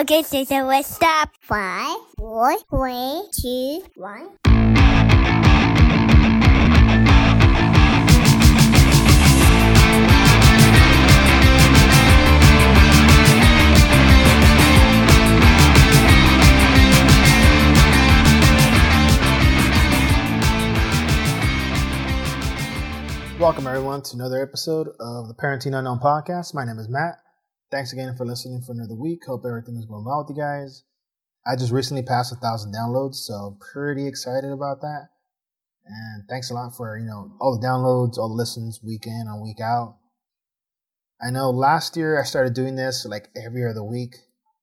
Okay, so, so let's stop. Five, four, three, two, one. Welcome, everyone, to another episode of the Parenting Unknown podcast. My name is Matt. Thanks again for listening for another week. Hope everything is going well with you guys. I just recently passed a thousand downloads, so pretty excited about that. And thanks a lot for you know all the downloads, all the listens, week in and week out. I know last year I started doing this like every other week.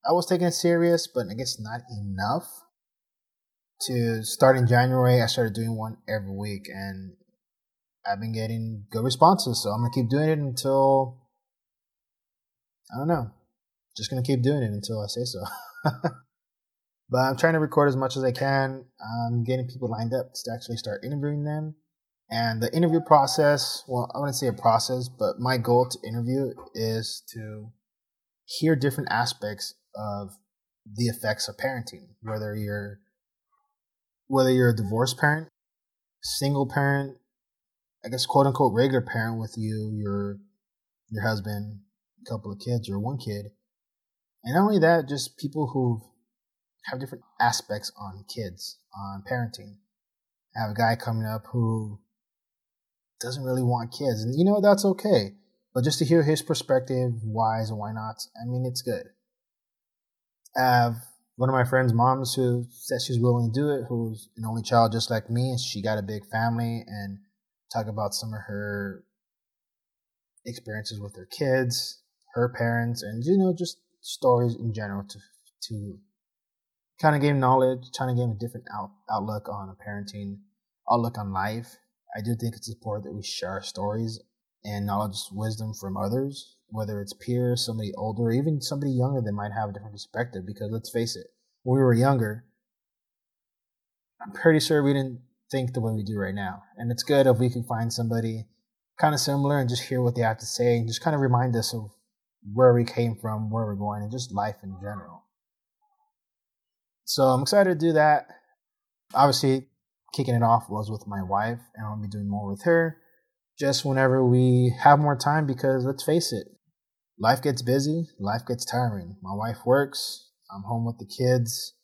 I was taking it serious, but I guess not enough. To start in January, I started doing one every week, and I've been getting good responses, so I'm gonna keep doing it until I don't know. Just gonna keep doing it until I say so. but I'm trying to record as much as I can. I'm getting people lined up to actually start interviewing them. And the interview process, well, I wouldn't say a process, but my goal to interview is to hear different aspects of the effects of parenting, whether you're whether you're a divorced parent, single parent, I guess quote unquote regular parent with you, your your husband, couple of kids, or one kid, and not only that, just people who have different aspects on kids, on parenting. I have a guy coming up who doesn't really want kids, and you know that's okay. But just to hear his perspective, whys and why nots, I mean, it's good. I have one of my friend's moms who says she's willing to do it, who's an only child just like me, and she got a big family, and talk about some of her experiences with her kids, her parents, and you know just stories in general to to kind of gain knowledge, trying to gain a different out, outlook on parenting, outlook on life. I do think it's important that we share stories and knowledge, wisdom from others, whether it's peers, somebody older, or even somebody younger that might have a different perspective. Because let's face it, when we were younger, I'm pretty sure we didn't think the way we do right now. And it's good if we can find somebody kind of similar and just hear what they have to say and just kind of remind us of where we came from, where we're going, and just life in general. So I'm excited to do that. Obviously, kicking it off was with my wife, and I'll be doing more with her just whenever we have more time because let's face it, life gets busy, life gets tiring. My wife works, I'm home with the kids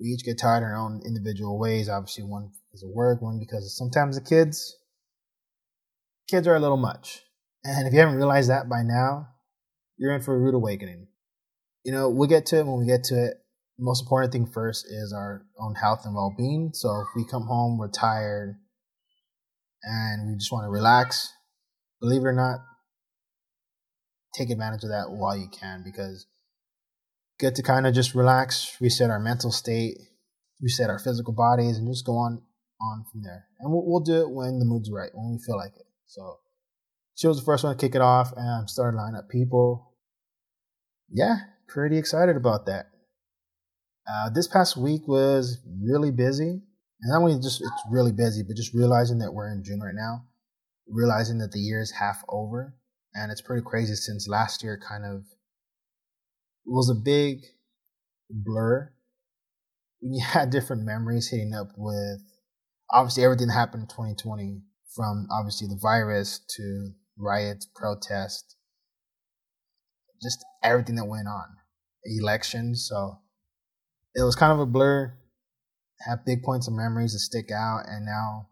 we each get tired in our own individual ways. Obviously, one because of work, one because sometimes the kids, kids are a little much. And if you haven't realized that by now, you're in for a rude awakening. You know, we'll get to it when we get to it. Most important thing first is our own health and well being. So if we come home, we're tired, and we just want to relax, believe it or not, take advantage of that while you can because good to kind of just relax, reset our mental state, reset our physical bodies, and just go on on from there. And we'll, we'll do it when the mood's right, when we feel like it. So she was the first one to kick it off, and to line up people. Yeah, pretty excited about that. Uh, this past week was really busy, and not only just it's really busy, but just realizing that we're in June right now, realizing that the year is half over, and it's pretty crazy since last year kind of was a big blur you had different memories hitting up with obviously everything that happened in 2020 from obviously the virus to riots, protests, just everything that went on, elections. So it was kind of a blur. Have big points of memories that stick out, and now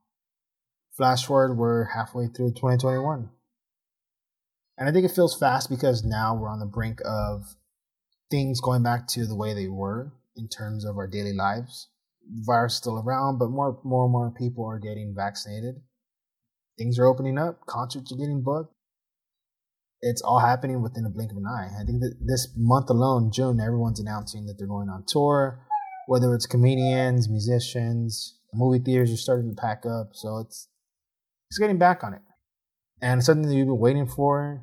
flash forward, we're halfway through 2021. And I think it feels fast because now we're on the brink of things going back to the way they were in terms of our daily lives. The virus is still around, but more, more and more people are getting vaccinated. Things are opening up. Concerts are getting booked. It's all happening within a blink of an eye. I think that this month alone, June, everyone's announcing that they're going on tour. Whether it's comedians, musicians, movie theaters are starting to pack up. So it's it's getting back on it, and something that you've been waiting for.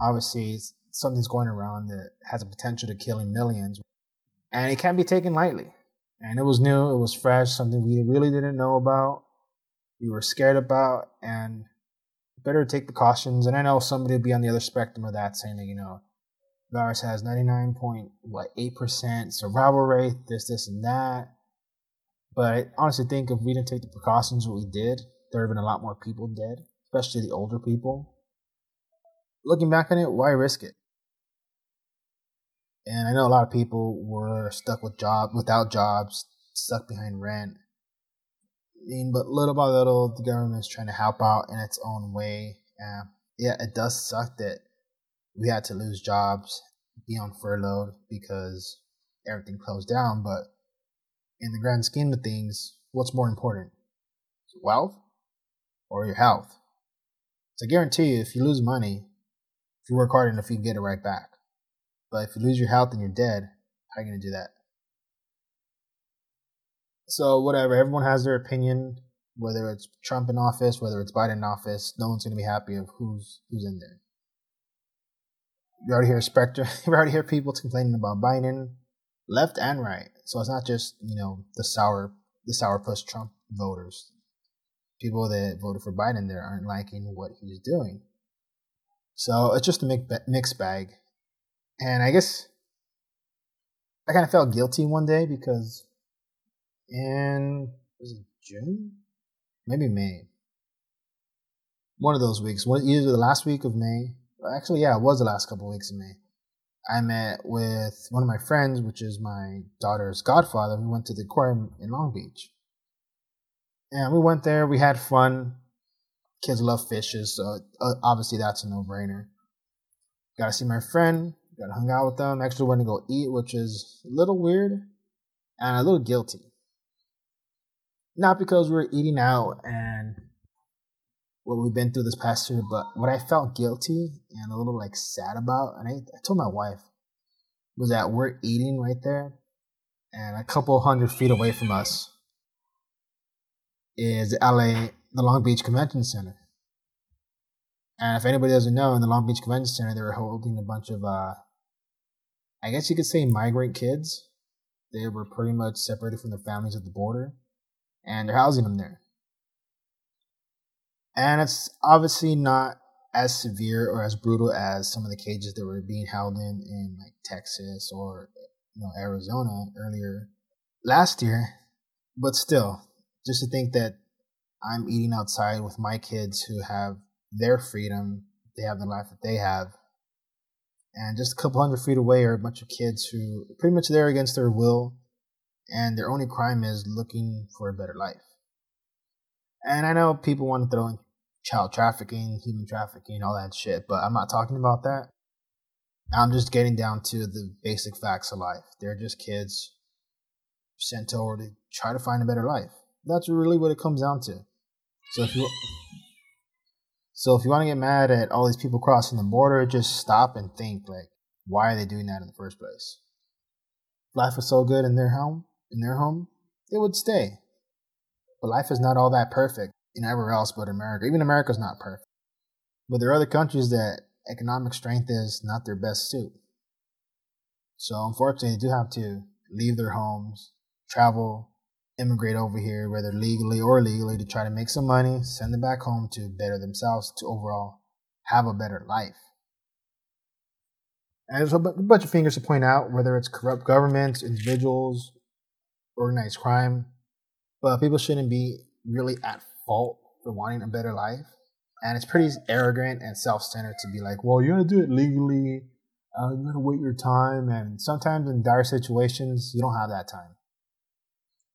Obviously, something's going around that has a potential to killing millions, and it can't be taken lightly. And it was new, it was fresh, something we really didn't know about, we were scared about, and better take precautions. And I know somebody will be on the other spectrum of that, saying that you know virus has 99 point what 8% survival rate, this, this, and that. But I honestly think if we didn't take the precautions what we did, there would have been a lot more people dead, especially the older people. Looking back on it, why risk it? And I know a lot of people were stuck with job without jobs, stuck behind rent. But little by little, the government is trying to help out in its own way. Yeah, it does suck that we had to lose jobs, be on furlough because everything closed down. But in the grand scheme of things, what's more important? Wealth or your health? So I guarantee you, if you lose money, if you work hard enough, you can get it right back. But if you lose your health and you're dead, how are you going to do that? So, whatever, everyone has their opinion, whether it's Trump in office, whether it's Biden in office, no one's going to be happy of who's who's in there. You already hear Spectre, you already hear people complaining about Biden, left and right. So it's not just, you know, the sour the sour plus Trump voters. People that voted for Biden there aren't liking what he's doing. So it's just a mixed bag. And I guess I kind of felt guilty one day because in was it June? Maybe May. One of those weeks, either the last week of May. Actually, yeah, it was the last couple of weeks of May. I met with one of my friends, which is my daughter's godfather. We went to the aquarium in Long Beach. And we went there, we had fun. Kids love fishes, so uh, obviously that's a no brainer. Got to see my friend, got to hang out with them. Actually, went to go eat, which is a little weird and a little guilty. Not because we are eating out and what we've been through this past year, but what I felt guilty and a little like sad about, and I, I told my wife, was that we're eating right there, and a couple hundred feet away from us is LA, the Long Beach Convention Center. And if anybody doesn't know, in the Long Beach Convention Center, they were holding a bunch of, uh, I guess you could say, migrant kids. They were pretty much separated from their families at the border, and they're housing them there. And it's obviously not as severe or as brutal as some of the cages that were being held in in like Texas or you know Arizona earlier last year. But still, just to think that I'm eating outside with my kids who have their freedom, they have the life that they have, and just a couple hundred feet away are a bunch of kids who pretty much there against their will, and their only crime is looking for a better life. And I know people want to throw in child trafficking, human trafficking, all that shit, but I'm not talking about that. I'm just getting down to the basic facts of life. They're just kids sent over to try to find a better life. That's really what it comes down to. So if you so if you want to get mad at all these people crossing the border, just stop and think like, why are they doing that in the first place? Life is so good in their home, in their home, they would stay. But life is not all that perfect in everywhere else but America. Even America's not perfect. But there are other countries that economic strength is not their best suit. So unfortunately, they do have to leave their homes, travel, immigrate over here, whether legally or illegally, to try to make some money, send them back home to better themselves, to overall have a better life. And there's a bunch of fingers to point out, whether it's corrupt governments, individuals, organized crime, but people shouldn't be really at fault for wanting a better life. And it's pretty arrogant and self centered to be like, well, you're going to do it legally. Uh, you're going to wait your time. And sometimes in dire situations, you don't have that time.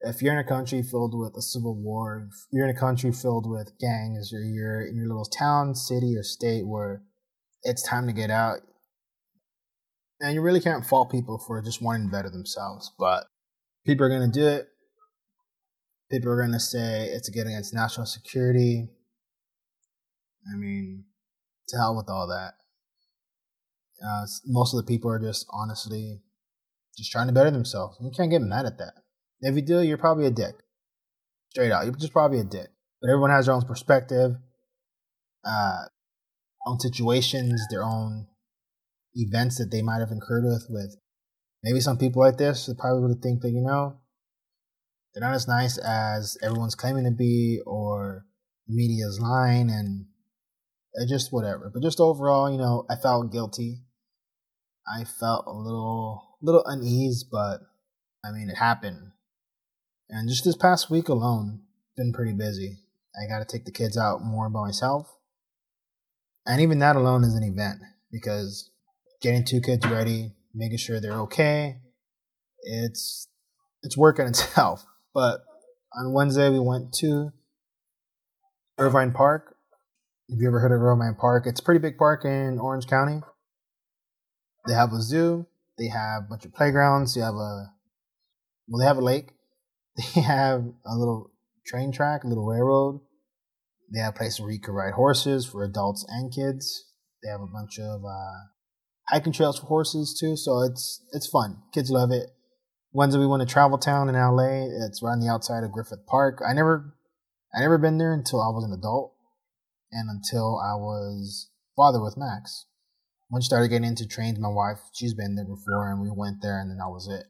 If you're in a country filled with a civil war, if you're in a country filled with gangs, or you're in your little town, city, or state where it's time to get out, and you really can't fault people for just wanting to better themselves. But people are going to do it people are going to say it's against national security. I mean, to hell with all that. Uh, most of the people are just honestly just trying to better themselves. You can't get mad at that. If you do, you're probably a dick. Straight out, you're just probably a dick. But everyone has their own perspective, uh, own situations, their own events that they might have incurred with. With maybe some people like this probably would think that you know they're not as nice as everyone's claiming to be or media's lying and uh, just whatever. But just overall, you know, I felt guilty. I felt a little little unease, but I mean it happened. And just this past week alone, been pretty busy. I got to take the kids out more by myself. And even that alone is an event because getting two kids ready, making sure they're okay, it's it's work in itself. But on Wednesday we went to Irvine Park. Have you ever heard of Irvine Park? It's a pretty big park in Orange County. They have a zoo. They have a bunch of playgrounds. You have a well, they have a lake. They have a little train track, a little railroad. They have a place where you can ride horses for adults and kids. They have a bunch of uh, hiking trails for horses too, so it's it's fun. Kids love it. Wednesday we went to Travel Town in LA. It's right on the outside of Griffith Park. I never I never been there until I was an adult and until I was father with Max. When she started getting into trains, my wife, she's been there before, and we went there, and then that was it.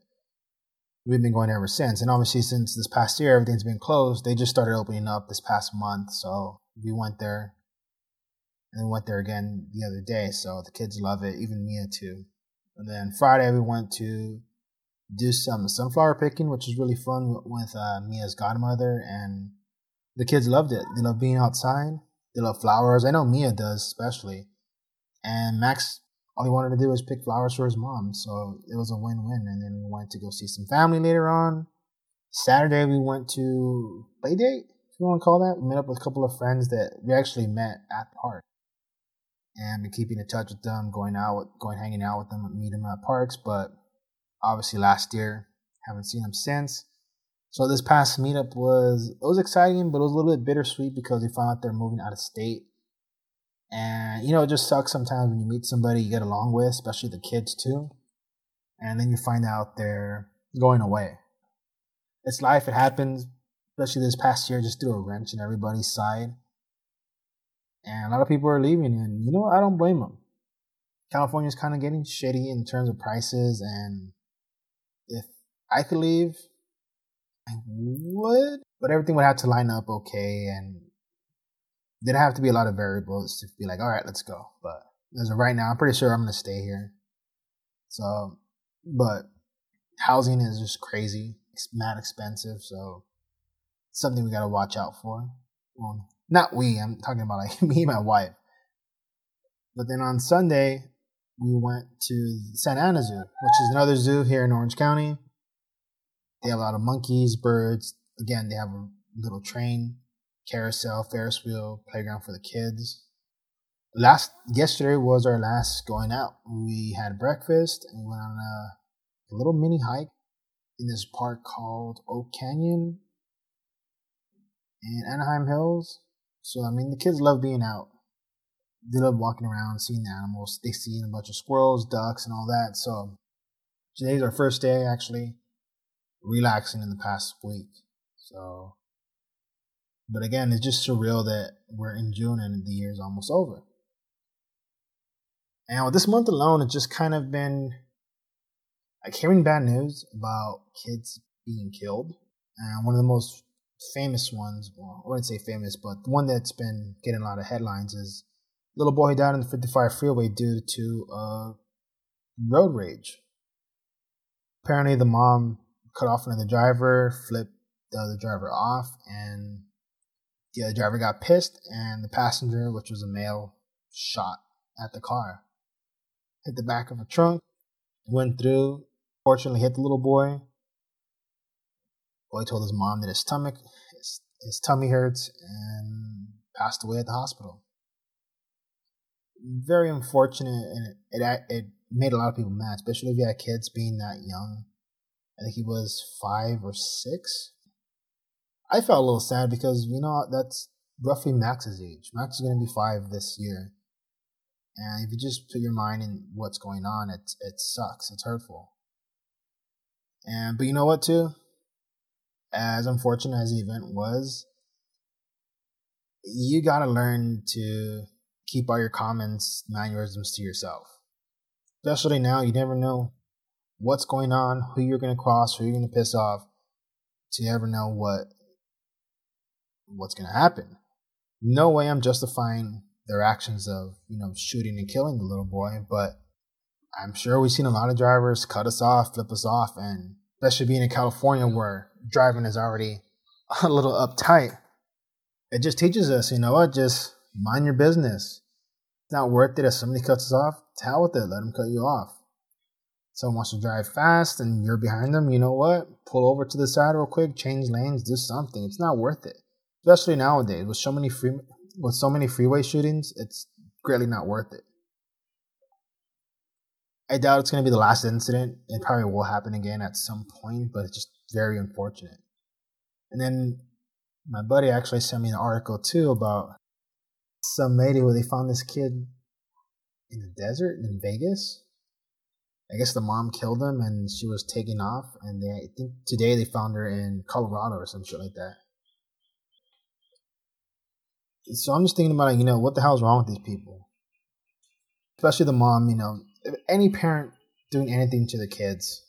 We've been going ever since. And obviously, since this past year, everything's been closed. They just started opening up this past month. So we went there, and we went there again the other day. So the kids love it, even Mia too. And then Friday, we went to do some sunflower picking, which is really fun with uh, Mia's godmother. And the kids loved it. They love being outside. They love flowers. I know Mia does, especially. And Max, all he wanted to do was pick flowers for his mom. So it was a win win. And then we went to go see some family later on. Saturday, we went to play date, if you want to call that. We met up with a couple of friends that we actually met at the park. And been keeping in touch with them, going out, with, going hanging out with them, meet them at parks. But obviously, last year, haven't seen them since. So this past meetup was it was exciting, but it was a little bit bittersweet because we found out they're moving out of state and, you know, it just sucks sometimes when you meet somebody you get along with, especially the kids too. And then you find out they're going away. It's life, it happens, especially this past year, just threw a wrench in everybody's side. And a lot of people are leaving, and you know, I don't blame them. California's kind of getting shitty in terms of prices, and if I could leave, I would, but everything would have to line up okay, and there'd have to be a lot of variables to be like, all right, let's go. But as of right now, I'm pretty sure I'm gonna stay here. So, but housing is just crazy. It's mad expensive, so something we gotta watch out for. Well, not we. I'm talking about like me and my wife. But then on Sunday, we went to Santa Ana Zoo, which is another zoo here in Orange County. They have a lot of monkeys, birds. Again, they have a little train carousel, Ferris wheel, playground for the kids. Last yesterday was our last going out. We had breakfast and went on a, a little mini hike in this park called Oak Canyon in Anaheim Hills. So I mean, the kids love being out. They love walking around, seeing the animals. They see a bunch of squirrels, ducks, and all that. So today's our first day actually relaxing in the past week. So but again, it's just surreal that we're in June and the year is almost over. And with this month alone, it's just kind of been like hearing bad news about kids being killed. And one of the most famous ones, well, I wouldn't say famous, but the one that's been getting a lot of headlines is little boy died on the 55 freeway due to uh, road rage. Apparently, the mom cut off another driver, flipped the other driver off, and the other driver got pissed, and the passenger, which was a male, shot at the car. Hit the back of a trunk, went through, fortunately hit the little boy. Boy told his mom that his stomach, his, his tummy hurts, and passed away at the hospital. Very unfortunate, and it, it, it made a lot of people mad, especially if you had kids being that young. I think he was five or six I felt a little sad because you know that's roughly Max's age. Max is going to be five this year, and if you just put your mind in what's going on, it it sucks. It's hurtful. And but you know what too? As unfortunate as the event was, you got to learn to keep all your comments, mannerisms to yourself. Especially now, you never know what's going on, who you're going to cross, who you're going to piss off, to ever know what what's going to happen. No way I'm justifying their actions of, you know, shooting and killing the little boy, but I'm sure we've seen a lot of drivers cut us off, flip us off, and especially being in California where driving is already a little uptight, it just teaches us, you know what, just mind your business. It's not worth it if somebody cuts us off, tell with it, let them cut you off. Someone wants to drive fast and you're behind them, you know what? Pull over to the side real quick, change lanes, do something. It's not worth it. Especially nowadays with so many free with so many freeway shootings, it's greatly not worth it. I doubt it's going to be the last incident. It probably will happen again at some point, but it's just very unfortunate. And then my buddy actually sent me an article too about some lady where they found this kid in the desert in Vegas. I guess the mom killed him and she was taken off. And they, I think today they found her in Colorado or some shit like that. So I'm just thinking about, you know, what the hell is wrong with these people? Especially the mom, you know, any parent doing anything to the kids,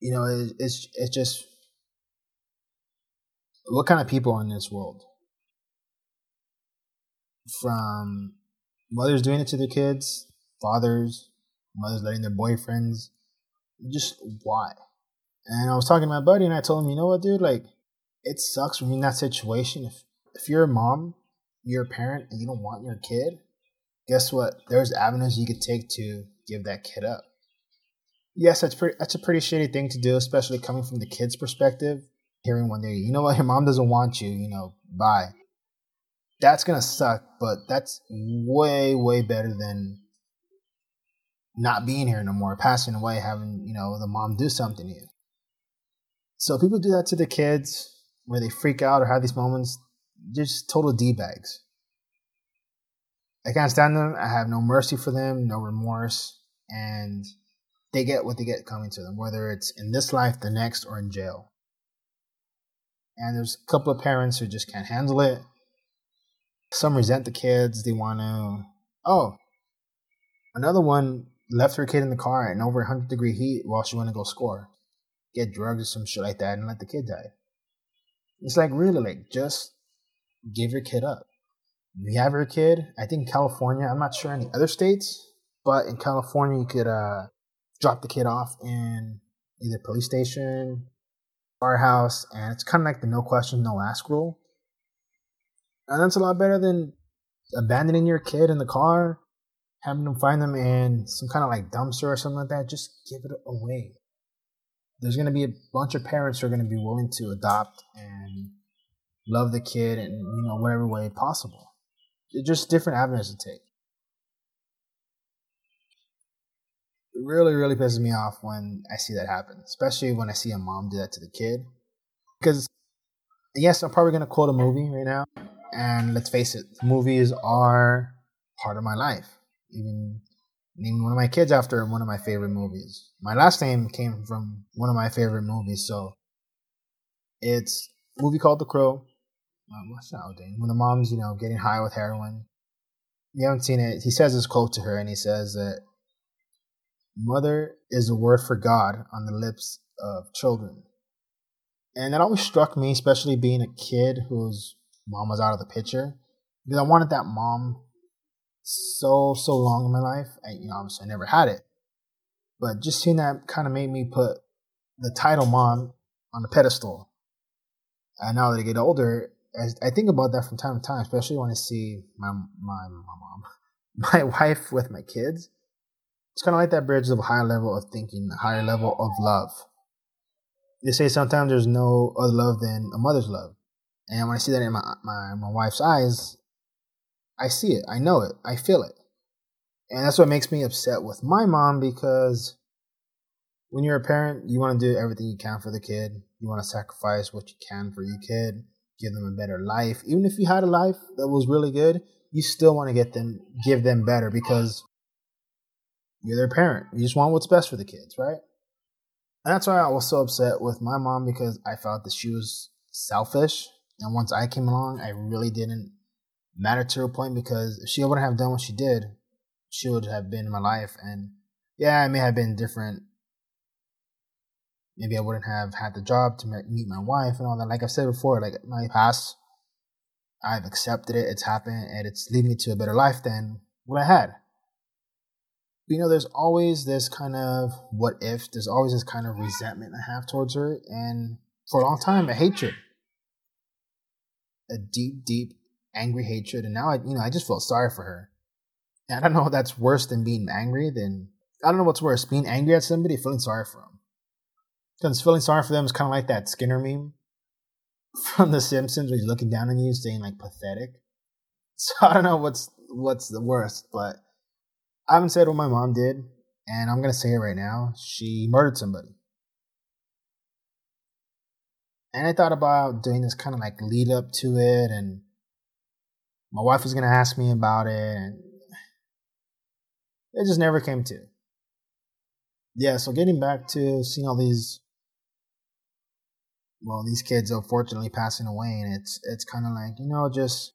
you know, it, it's it's just what kind of people in this world? From mothers doing it to their kids, fathers, mothers letting their boyfriends, just why? And I was talking to my buddy, and I told him, you know what, dude, like it sucks when you're in that situation. If if you're a mom, you're a parent, and you don't want your kid, guess what? There's avenues you could take to give that kid up. Yes, that's pretty. That's a pretty shitty thing to do, especially coming from the kid's perspective. Hearing one day, you know what, your mom doesn't want you. You know, bye. That's gonna suck, but that's way, way better than not being here no more, passing away, having you know the mom do something to you. So people do that to the kids, where they freak out or have these moments. They're just total d bags. I can't stand them. I have no mercy for them, no remorse, and they get what they get coming to them, whether it's in this life, the next, or in jail. And there's a couple of parents who just can't handle it. Some resent the kids. They want to. Oh, another one left her kid in the car in over 100 degree heat while she went to go score, get drugs or some shit like that, and let the kid die. It's like really, like just give your kid up you have your kid, I think in California, I'm not sure any other states, but in California, you could uh, drop the kid off in either police station, firehouse, and it's kind of like the no question, no ask rule. And that's a lot better than abandoning your kid in the car, having them find them in some kind of like dumpster or something like that. Just give it away. There's going to be a bunch of parents who are going to be willing to adopt and love the kid in you know whatever way possible just different avenues to take. It really, really pisses me off when I see that happen, especially when I see a mom do that to the kid. Because, yes, I'm probably going to quote a movie right now, and let's face it, movies are part of my life. Even naming one of my kids after one of my favorite movies. My last name came from one of my favorite movies, so it's movie called The Crow um, what's not Odin? When the mom's, you know, getting high with heroin. You haven't seen it. He says this quote to her, and he says that mother is a word for God on the lips of children. And that always struck me, especially being a kid whose mom was out of the picture, because I wanted that mom so, so long in my life. I, you know, obviously I never had it. But just seeing that kind of made me put the title mom on the pedestal. And now that I get older, I, I think about that from time to time, especially when I see my my my mom, my wife with my kids. It's kind of like that bridge of a higher level of thinking, a higher level of love. They say sometimes there's no other love than a mother's love, and when I see that in my my my wife's eyes, I see it, I know it, I feel it, and that's what makes me upset with my mom because when you're a parent, you want to do everything you can for the kid. You want to sacrifice what you can for your kid give them a better life. Even if you had a life that was really good, you still want to get them, give them better because you're their parent. You just want what's best for the kids, right? And that's why I was so upset with my mom because I felt that she was selfish. And once I came along, I really didn't matter to her point because if she wouldn't have done what she did, she would have been in my life. And yeah, I may have been different maybe I wouldn't have had the job to meet my wife and all that. Like I've said before, like my past, I've accepted it. It's happened, and it's leading me to a better life than what I had. you know, there's always this kind of what if, there's always this kind of resentment I have towards her. And for a long time, a hatred, a deep, deep, angry hatred. And now I, you know, I just feel sorry for her. And I don't know that's worse than being angry than, I don't know what's worse, being angry at somebody, feeling sorry for them. Because feeling sorry for them is kind of like that Skinner meme from The Simpsons where he's looking down on you saying like pathetic. So I don't know what's what's the worst, but I haven't said what my mom did, and I'm gonna say it right now. She murdered somebody. And I thought about doing this kind of like lead up to it, and my wife was gonna ask me about it, and it just never came to. Yeah, so getting back to seeing all these well, these kids are unfortunately passing away, and it's it's kind of like you know, just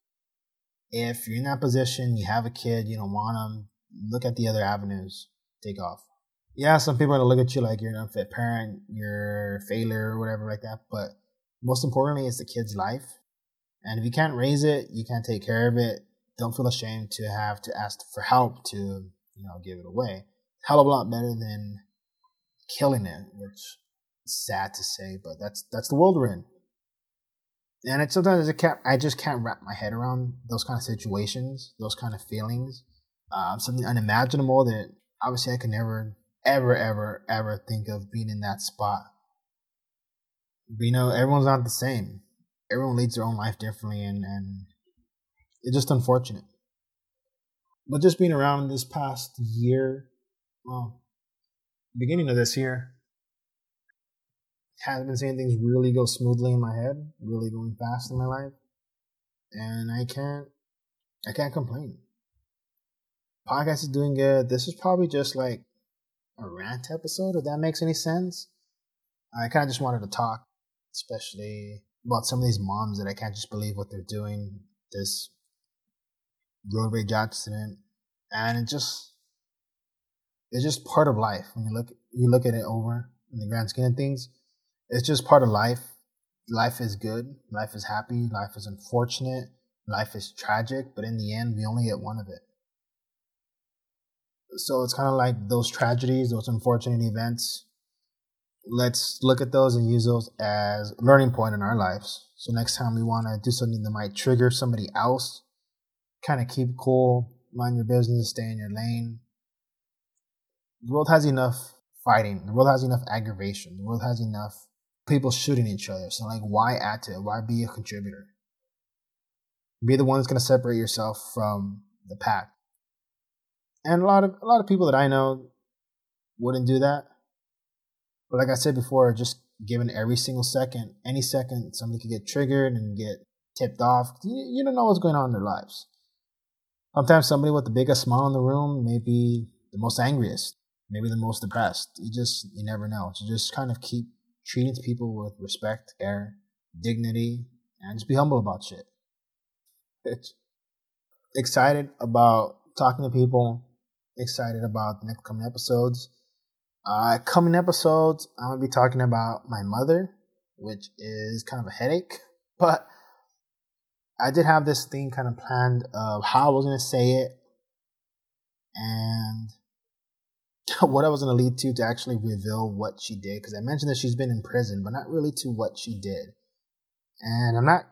if you're in that position, you have a kid, you don't want them, look at the other avenues, take off. Yeah, some people are gonna look at you like you're an unfit parent, you're a failure or whatever like that. But most importantly, it's the kid's life, and if you can't raise it, you can't take care of it. Don't feel ashamed to have to ask for help to you know give it away. Hell of a lot better than killing it, which sad to say, but that's that's the world we're in. And it, sometimes I can't, I just can't wrap my head around those kind of situations, those kind of feelings. Um, something unimaginable that obviously I could never, ever, ever, ever think of being in that spot. But you know, everyone's not the same. Everyone leads their own life differently, and and it's just unfortunate. But just being around this past year, well, beginning of this year, haven't been seeing things really go smoothly in my head, really going fast in my life. And I can't I can't complain. Podcast is doing good. This is probably just like a rant episode, if that makes any sense. I kinda just wanted to talk, especially about some of these moms that I can't just believe what they're doing. This road rage accident. And it just it's just part of life when you look you look at it over in the grand scheme of things it's just part of life. Life is good. Life is happy. Life is unfortunate. Life is tragic. But in the end, we only get one of it. So it's kind of like those tragedies, those unfortunate events. Let's look at those and use those as a learning point in our lives. So next time we want to do something that might trigger somebody else, kind of keep cool, mind your business, stay in your lane. The world has enough fighting. The world has enough aggravation. The world has enough people shooting each other. So like, why add to it? Why be a contributor? Be the one that's going to separate yourself from the pack. And a lot of a lot of people that I know wouldn't do that. But like I said before, just given every single second, any second, somebody could get triggered and get tipped off. You, you don't know what's going on in their lives. Sometimes somebody with the biggest smile in the room may be the most angriest, maybe the most depressed. You just you never know. So just kind of keep treating people with respect, care, dignity, and just be humble about shit. It's excited about talking to people, excited about the next coming episodes. Uh, coming episodes, I'm gonna be talking about my mother, which is kind of a headache, but I did have this thing kind of planned of how I was gonna say it, and what I was going to lead to to actually reveal what she did because I mentioned that she's been in prison, but not really to what she did. And I'm not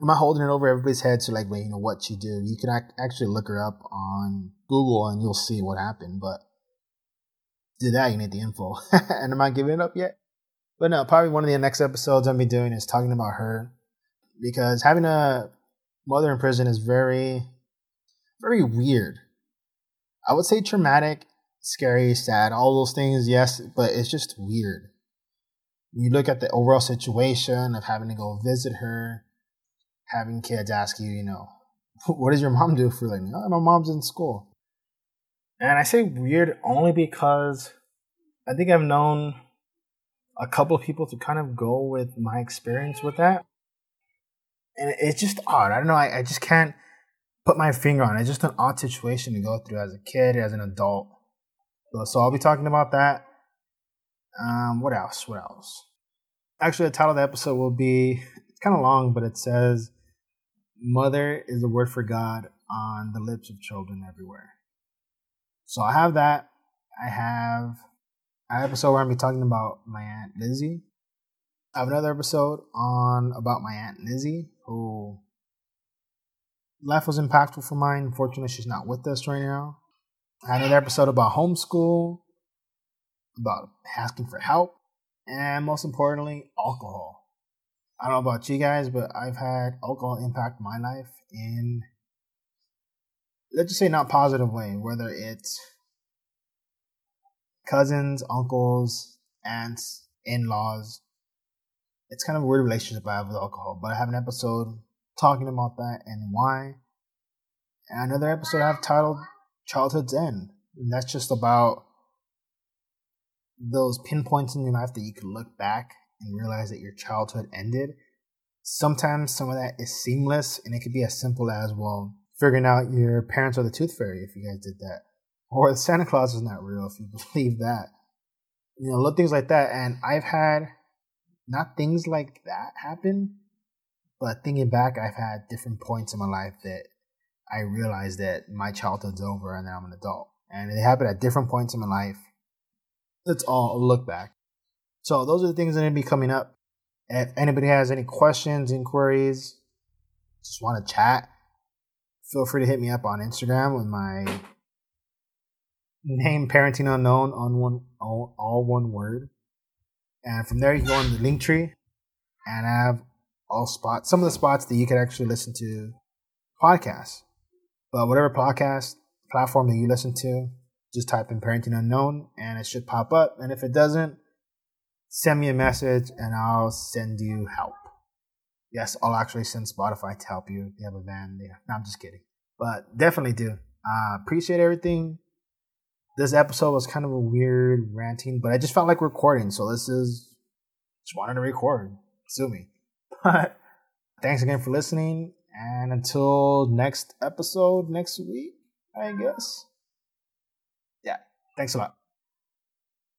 I'm not holding it over everybody's head to like, wait, you know what she did. You can ac- actually look her up on Google and you'll see what happened. But do that, you need the info. and I'm not giving it up yet. But no, probably one of the next episodes I'll be doing is talking about her because having a mother in prison is very, very weird. I would say traumatic scary, sad, all those things, yes, but it's just weird. You look at the overall situation of having to go visit her, having kids ask you, you know, what does your mom do for like, oh, my mom's in school. And I say weird only because I think I've known a couple of people to kind of go with my experience with that. And it's just odd. I don't know. I, I just can't put my finger on it. It's just an odd situation to go through as a kid, as an adult. So I'll be talking about that. Um, what else? What else? Actually, the title of the episode will be it's kind of long, but it says "Mother is the word for God on the lips of children everywhere." So I have that I have an episode where I'm be talking about my aunt Lizzie. I have another episode on about my aunt Lizzie, who life was impactful for mine. Unfortunately, she's not with us right now. Another episode about homeschool, about asking for help, and most importantly, alcohol. I don't know about you guys, but I've had alcohol impact my life in, let's just say, not positive way, whether it's cousins, uncles, aunts, in laws. It's kind of a weird relationship I have with alcohol, but I have an episode talking about that and why. And another episode I've titled Childhood's End. And that's just about those pinpoints in your life that you can look back and realize that your childhood ended. Sometimes some of that is seamless and it could be as simple as, well, figuring out your parents are the tooth fairy if you guys did that. Or Santa Claus is not real if you believe that. You know, little things like that. And I've had not things like that happen, but thinking back, I've had different points in my life that I realized that my childhood's over and now I'm an adult. And it happened at different points in my life. It's all a look back. So those are the things that are going to be coming up. If anybody has any questions, inquiries, just want to chat, feel free to hit me up on Instagram with my name parenting unknown on one all, all one word. And from there you can go on the Linktree and have all spots, some of the spots that you can actually listen to podcasts. But whatever podcast platform that you listen to, just type in parenting unknown and it should pop up. And if it doesn't, send me a message and I'll send you help. Yes, I'll actually send Spotify to help you. You have a van there. No, I'm just kidding. But definitely do. Uh, appreciate everything. This episode was kind of a weird ranting, but I just felt like recording. So this is just wanted to record. Sue me. But thanks again for listening. And until next episode next week, I guess. Yeah. Thanks a lot.